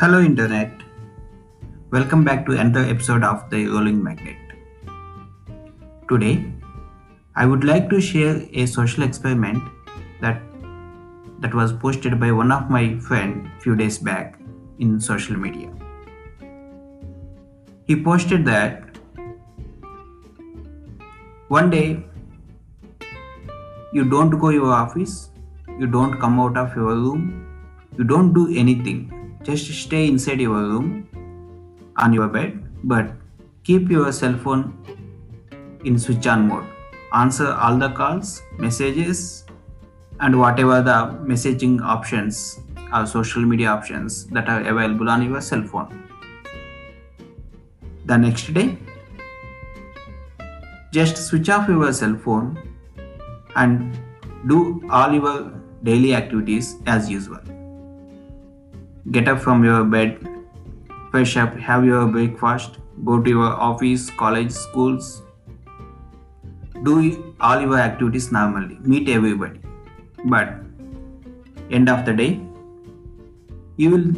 Hello, Internet. Welcome back to another episode of The Rolling Magnet. Today, I would like to share a social experiment that that was posted by one of my friend few days back in social media. He posted that one day you don't go your office, you don't come out of your room, you don't do anything. Just stay inside your room on your bed, but keep your cell phone in switch on mode. Answer all the calls, messages, and whatever the messaging options or social media options that are available on your cell phone. The next day, just switch off your cell phone and do all your daily activities as usual. Get up from your bed, fresh up, have your breakfast, go to your office, college, schools. Do all your activities normally, meet everybody. But end of the day, you will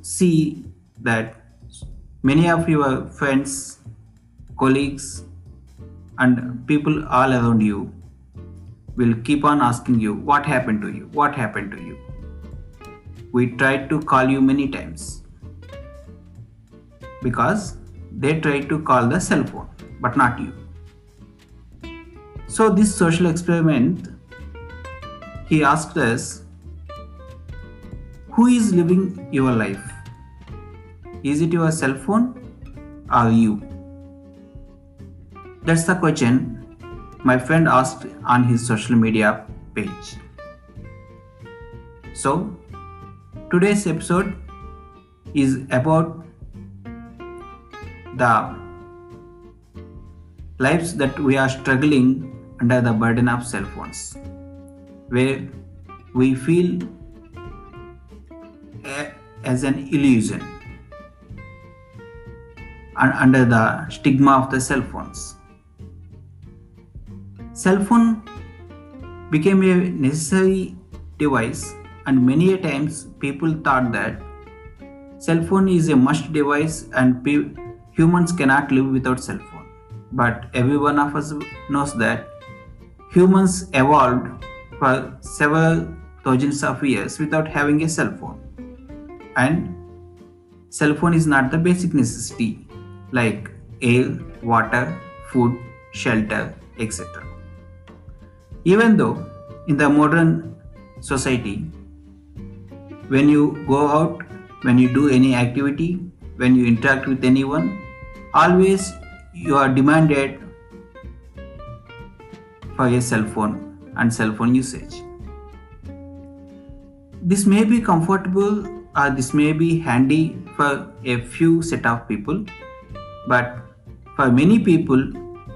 see that many of your friends, colleagues, and people all around you will keep on asking you what happened to you? What happened to you we tried to call you many times. Because they tried to call the cell phone but not you. So this social experiment he asked us who is living your life? Is it your cell phone or you? That's the question my friend asked on his social media page. So, today's episode is about the lives that we are struggling under the burden of cell phones, where we feel a, as an illusion and under the stigma of the cell phones. Cell phone became a necessary device and many a times people thought that cell phone is a must device and pe- humans cannot live without cell phone. But every one of us knows that humans evolved for several thousands of years without having a cell phone. And cell phone is not the basic necessity like air, water, food, shelter, etc. Even though in the modern society, when you go out, when you do any activity, when you interact with anyone, always you are demanded for a cell phone and cell phone usage. This may be comfortable or this may be handy for a few set of people, but for many people,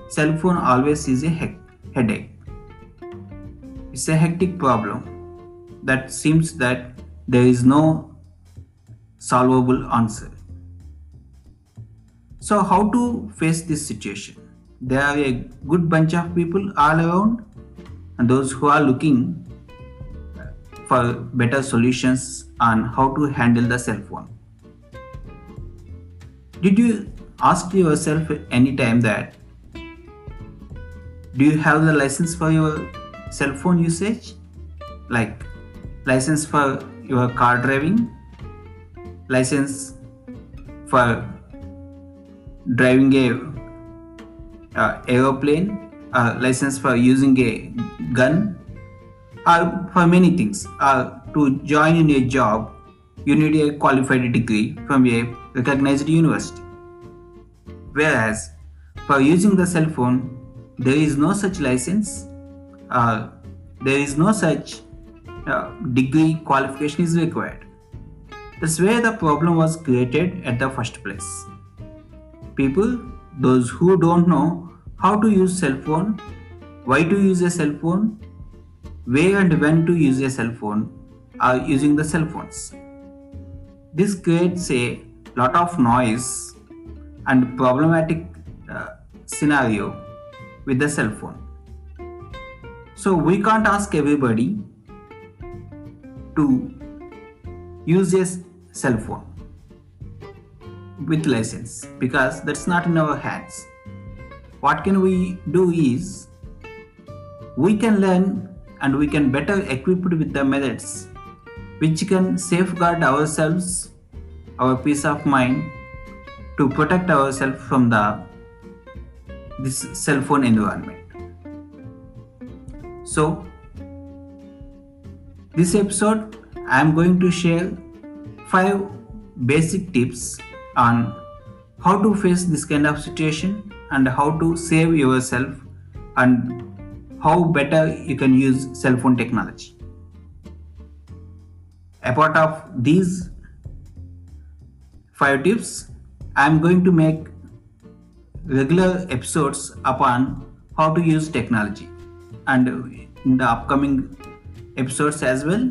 cell phone always is a he- headache it's a hectic problem that seems that there is no solvable answer. So, how to face this situation? There are a good bunch of people all around, and those who are looking for better solutions on how to handle the cell phone. Did you ask yourself anytime that do you have the license for your cell phone usage like license for your car driving license for driving a uh, aeroplane uh, license for using a gun or for many things. Uh, to join in a job you need a qualified degree from a recognized university. Whereas for using the cell phone there is no such license uh, there is no such uh, degree qualification is required. That's where the problem was created at the first place. People, those who don't know how to use cell phone, why to use a cell phone, where and when to use a cell phone, are using the cell phones. This creates a lot of noise and problematic uh, scenario with the cell phone. So we can't ask everybody to use a cell phone with license because that's not in our hands. What can we do is we can learn and we can better equipped with the methods which can safeguard ourselves our peace of mind to protect ourselves from the this cell phone environment. So this episode i am going to share five basic tips on how to face this kind of situation and how to save yourself and how better you can use cell phone technology. Apart of these five tips i am going to make regular episodes upon how to use technology and in the upcoming episodes as well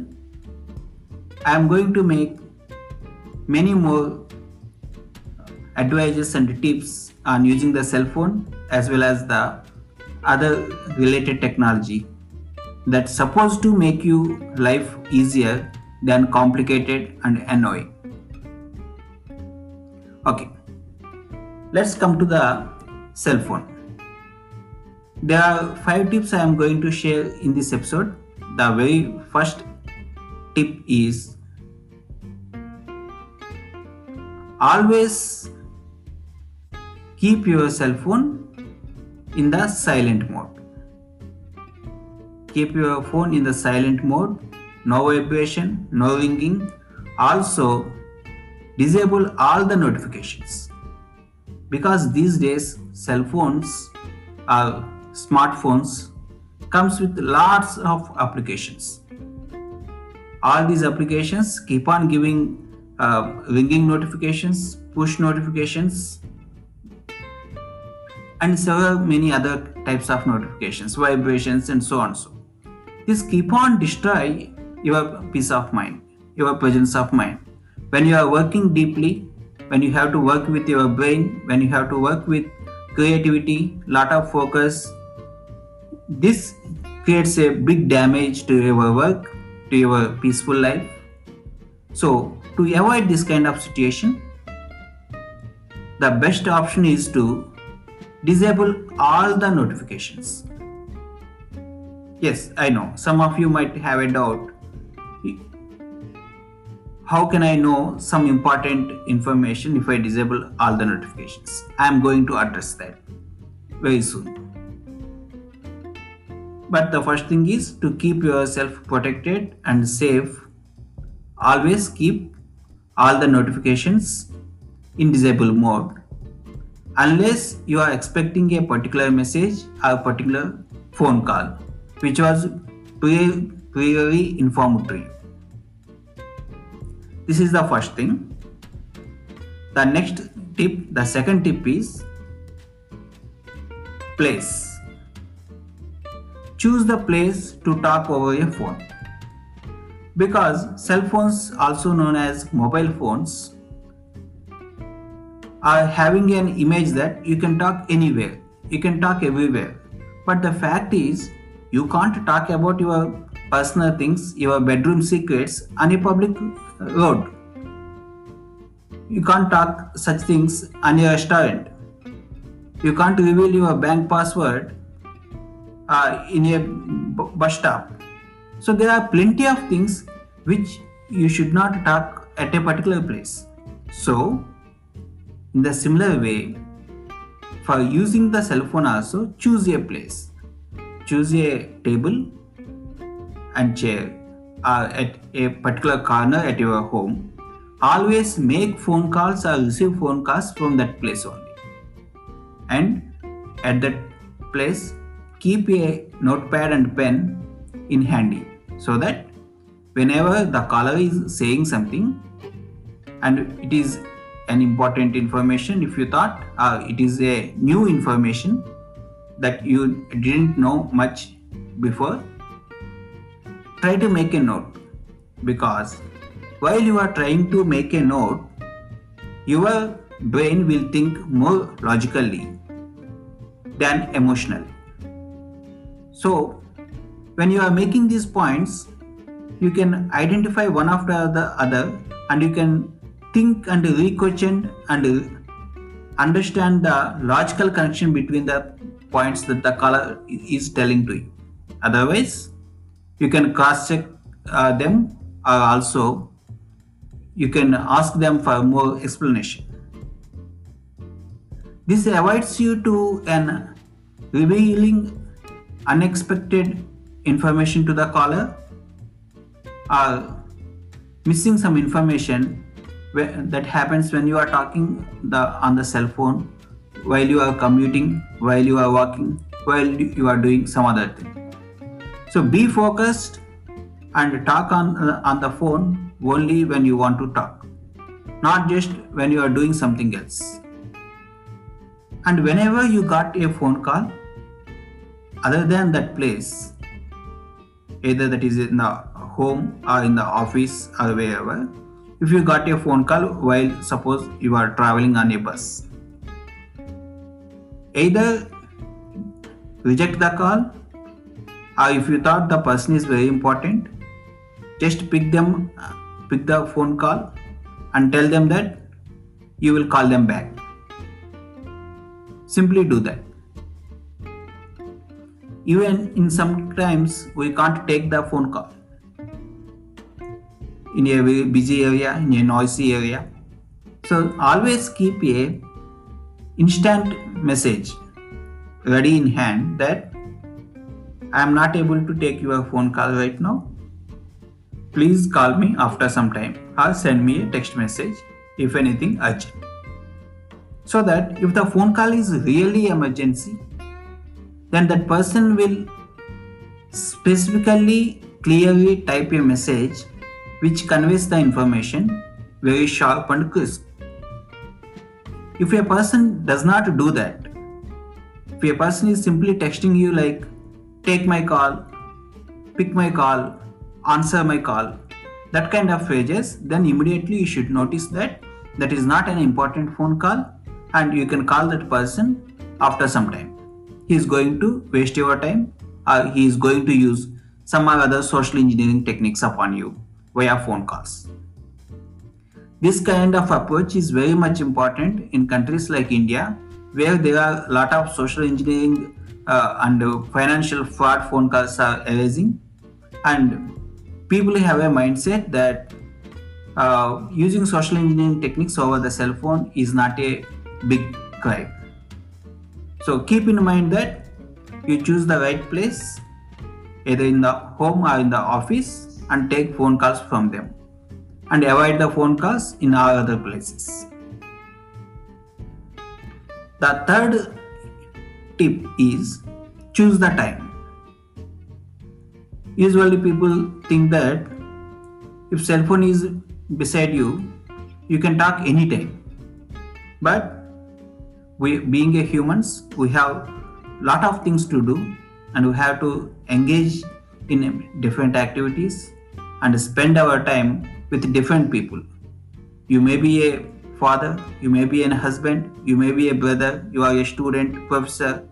i am going to make many more advices and tips on using the cell phone as well as the other related technology that's supposed to make you life easier than complicated and annoying. Okay, let's come to the cell phone. There are five tips I am going to share in this episode. The very first tip is always keep your cell phone in the silent mode. Keep your phone in the silent mode, no vibration, no ringing. Also, disable all the notifications because these days cell phones are smartphones comes with lots of applications all these applications keep on giving uh, ringing notifications push notifications and several many other types of notifications, vibrations, and so on. So this keep on destroy your peace of mind, your presence of mind. When you are working deeply, when you have to work with your brain, when you have to work with creativity, lot of focus, this creates a big damage to your work, to your peaceful life. So to avoid this kind of situation, the best option is to disable all the notifications. Yes, I know some of you might have a doubt. How can I know some important information if I disable all the notifications? I am going to address that very soon. But the first thing is to keep yourself protected and safe. Always keep all the notifications in disable mode unless you are expecting a particular message or a particular phone call which was pre- previously informed. This is the first thing. The next tip, the second tip is place. Choose the place to talk over your phone. Because cell phones, also known as mobile phones, are having an image that you can talk anywhere, you can talk everywhere. But the fact is, you can't talk about your personal things, your bedroom secrets on a public road. You can't talk such things on your restaurant. You can't reveal your bank password uh, in a bus stop. So there are plenty of things which you should not talk at a particular place. So in the similar way, for using the cell phone also, choose a place. Choose a table and chair uh, at a particular corner at your home. Always make phone calls or receive phone calls from that place only. And at that place, keep a notepad and pen in handy so that whenever the caller is saying something and it is an important information if you thought uh, it is a new information that you didn't know much before try to make a note because while you are trying to make a note your brain will think more logically than emotionally so when you are making these points you can identify one after the other and you can think and re-question and understand the logical connection between the points that the caller is telling to you. Otherwise, you can cross-check uh, them or also you can ask them for more explanation. This avoids you to an revealing unexpected information to the caller or missing some information that happens when you are talking the on the cell phone while you are commuting while you are walking while you are doing some other thing. So be focused and talk on uh, on the phone only when you want to talk not just when you are doing something else. And whenever you got a phone call other than that place either that is in the home or in the office or wherever if you got a phone call while suppose you are traveling on a bus either reject the call or if you thought the person is very important just pick them pick the phone call and tell them that you will call them back. Simply do that even in some times we can't take the phone call in a busy area, in a noisy area. So always keep a instant message ready in hand that I am not able to take your phone call right now. Please call me after some time or send me a text message if anything urgent. So that if the phone call is really emergency, then that person will specifically clearly type a message which conveys the information very sharp and crisp. If a person does not do that, if a person is simply texting you like, take my call, pick my call, answer my call, that kind of phrases, then immediately you should notice that that is not an important phone call and you can call that person after some time. He is going to waste your time or he is going to use some other social engineering techniques upon you via phone calls. This kind of approach is very much important in countries like India, where there are a lot of social engineering uh, and financial fraud phone calls are arising, and people have a mindset that uh, using social engineering techniques over the cell phone is not a big crime. So keep in mind that you choose the right place, either in the home or in the office, and take phone calls from them and avoid the phone calls in all other places. The third tip is choose the time. Usually people think that if cell phone is beside you, you can talk anytime. But we being a humans, we have lot of things to do and we have to engage in different activities and spend our time with different people. You may be a father, you may be a husband, you may be a brother, you are a student, professor,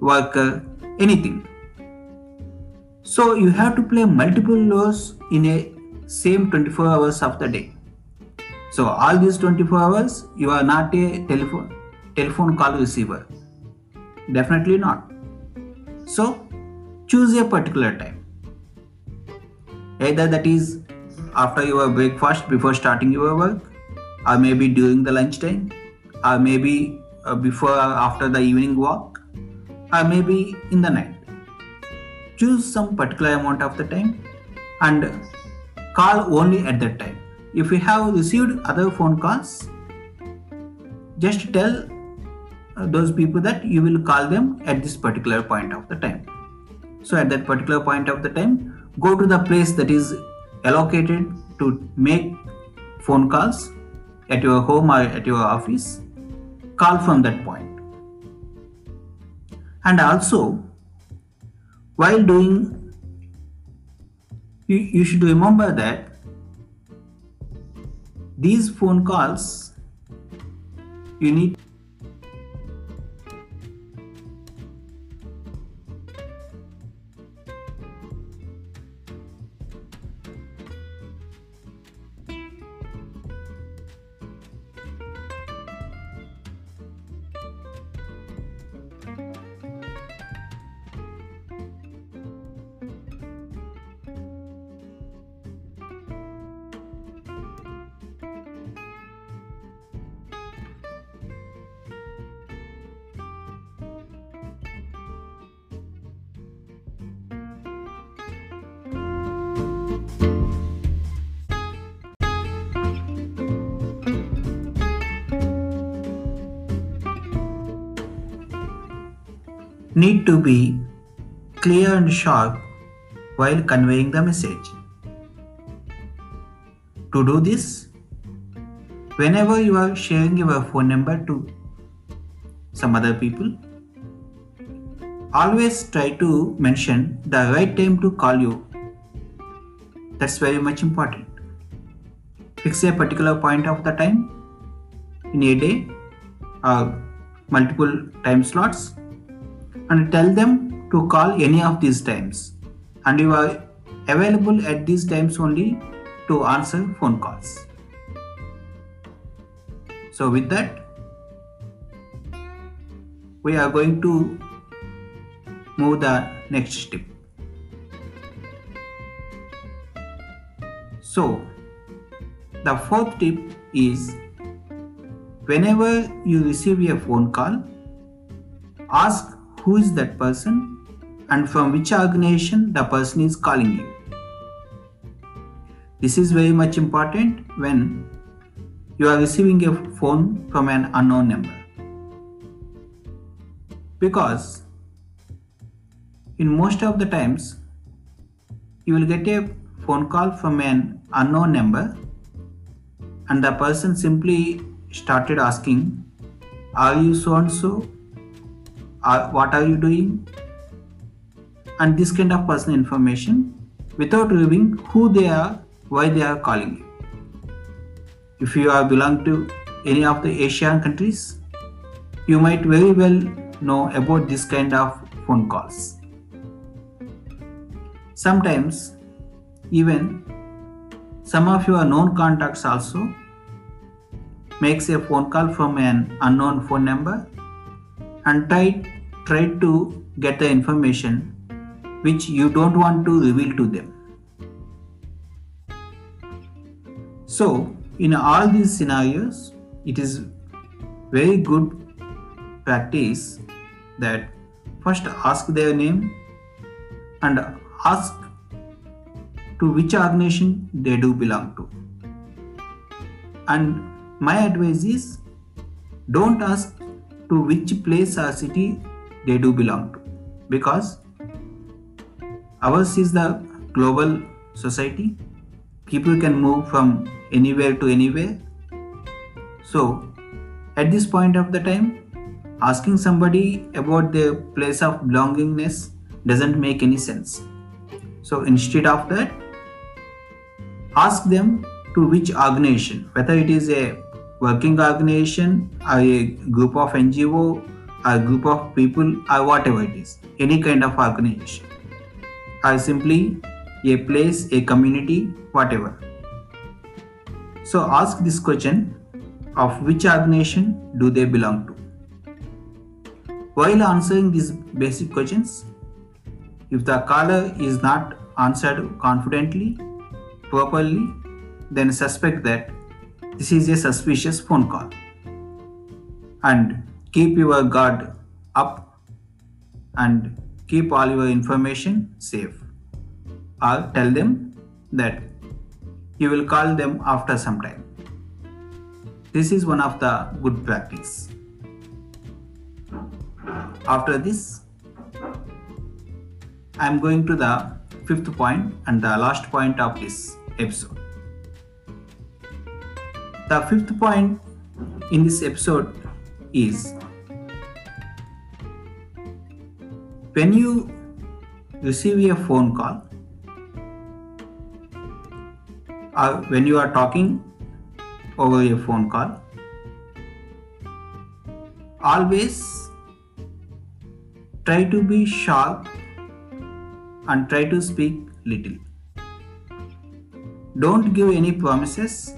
worker, anything. So you have to play multiple roles in a same 24 hours of the day. So all these 24 hours you are not a telephone telephone call receiver. Definitely not. So choose a particular time either that is after your breakfast before starting your work or maybe during the lunchtime or maybe uh, before or after the evening walk or maybe in the night choose some particular amount of the time and call only at that time if you have received other phone calls just tell uh, Uh, those people that you will call them at this particular point of the time. So at that particular point of the time go to the place that is allocated to make phone calls at your home or at your office call from that point. And also while doing you, you should remember that these phone calls you need need to be clear and sharp while conveying the message. To do this, whenever you are sharing your phone number to some other people, always try to mention the right time to call you. That's very much important. Fix a particular point of the time in a day or multiple time slots and tell them to call any of these times and you are available at these times only to answer phone calls. So with that we are going to move the next step. So the fourth tip is whenever you receive a phone call, ask who is that person and from which organization the person is calling you. This is very much important when you are receiving a phone from an unknown number. Because in most of the times you will get a phone call from an unknown number and the person simply started asking, Are you so and so? What are you doing? And this kind of personal information without revealing who they are, why they are calling you. If you are belong to any of the Asian countries, you might very well know about this kind of phone calls. Sometimes, even some of your known contacts also makes a phone call from an unknown phone number and try, try to get the information which you don't want to reveal to them. So, in all these scenarios, it is very good practice that first ask their name and ask to which organization they do belong to. And my advice is don't ask to which place or city they do belong to. Because ours is the global society. People can move from anywhere to anywhere. So at this point of the time asking somebody about their place of belongingness doesn't make any sense. So instead of that ask them to which organization whether it is a working organization, a group of NGO, a group of people, or whatever it is, any kind of organization, or simply a place, a community, whatever. So ask this question of which organization do they belong to. While answering these basic questions, if the caller is not answered confidently, properly, then suspect that this is a suspicious phone call. And keep your guard up and keep all your information safe. Or tell them that you will call them after some time. This is one of the good practice. After this, I am going to the fifth point and the last point of this episode. The fifth point in this episode is when you receive a phone call or when you are talking over a phone call, always try to be sharp and try to speak little. Don't give any promises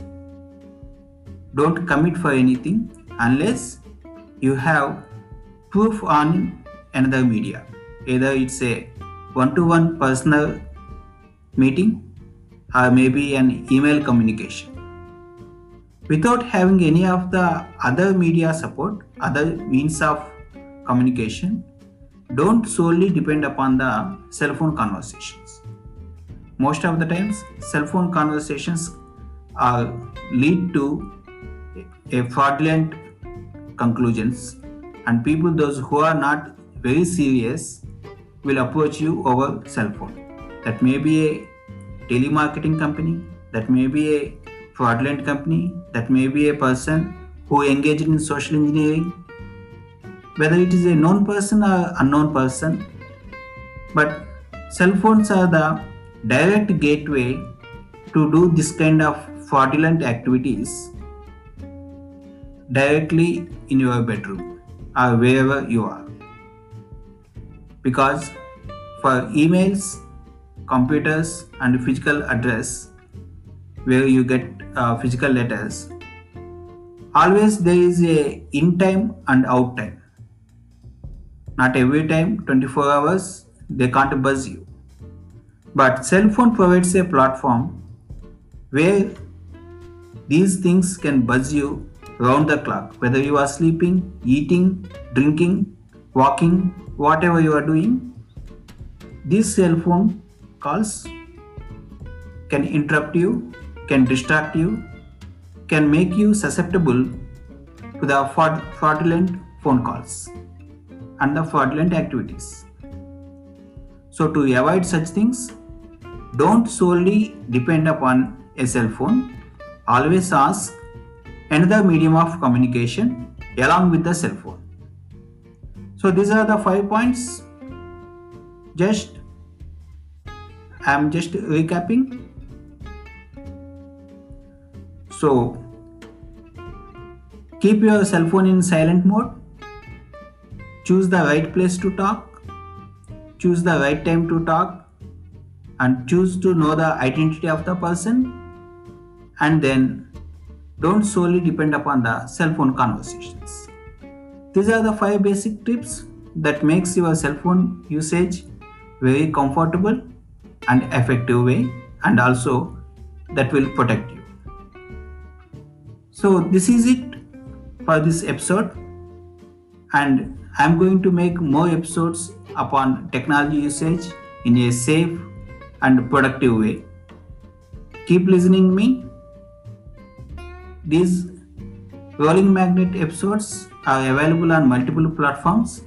don't commit for anything unless you have proof on another media. Either it's a one to one personal meeting or maybe an email communication. Without having any of the other media support, other means of communication, don't solely depend upon the cell phone conversations. Most of the times, cell phone conversations are lead to a fraudulent conclusions and people those who are not very serious will approach you over cell phone. That may be a telemarketing company, that may be a fraudulent company, that may be a person who engaged in social engineering, whether it is a known person or unknown person. But cell phones are the direct gateway to do this kind of fraudulent activities directly in your bedroom or wherever you are. Because for emails, computers, and physical address, where you get uh, physical letters, always there is a in time and out time. Not every time, 24 hours, they can't buzz you. But cell phone provides a platform where these things can buzz you round the clock, whether you are sleeping, eating, drinking, walking, whatever you are doing. These cell phone calls can interrupt you, can distract you, can make you susceptible to the fraudulent phone calls and the fraudulent activities. So, to avoid such things, don't solely depend upon a cell phone. Always ask another medium of communication along with the cell phone. So these are the five points. Just I am just recapping. So keep your cell phone in silent mode. Choose the right place to talk. Choose the right time to talk and choose to know the identity of the person and then don't solely depend upon the cell phone conversations. These are the five basic tips that makes your cell phone usage very comfortable and effective way and also that will protect you. So this is it for this episode and I'm going to make more episodes upon technology usage in a safe and productive way. Keep listening me these rolling magnet episodes are available on multiple platforms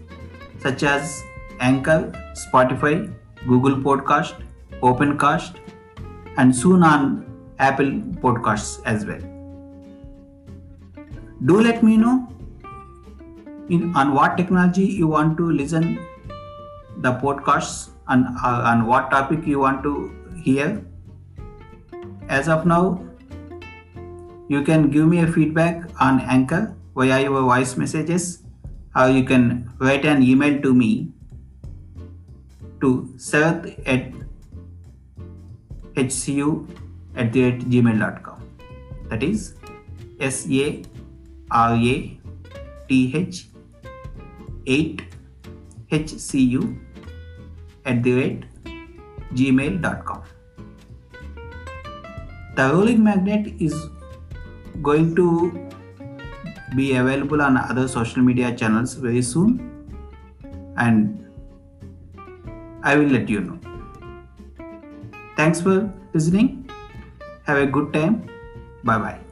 such as Anchor, Spotify, Google Podcast, Opencast, and soon on Apple Podcasts as well. Do let me know in, on what technology you want to listen the podcasts and uh, on what topic you want to hear. As of now, you can give me a feedback on Anchor via your voice messages or you can write an email to me to sarath at hcu at the rate gmail.com. That is S A R A T H 8 HCU at the rate gmail.com. The rolling magnet is going to be available on other social media channels very soon and I will let you know. Thanks for listening. Have a good time. Bye bye.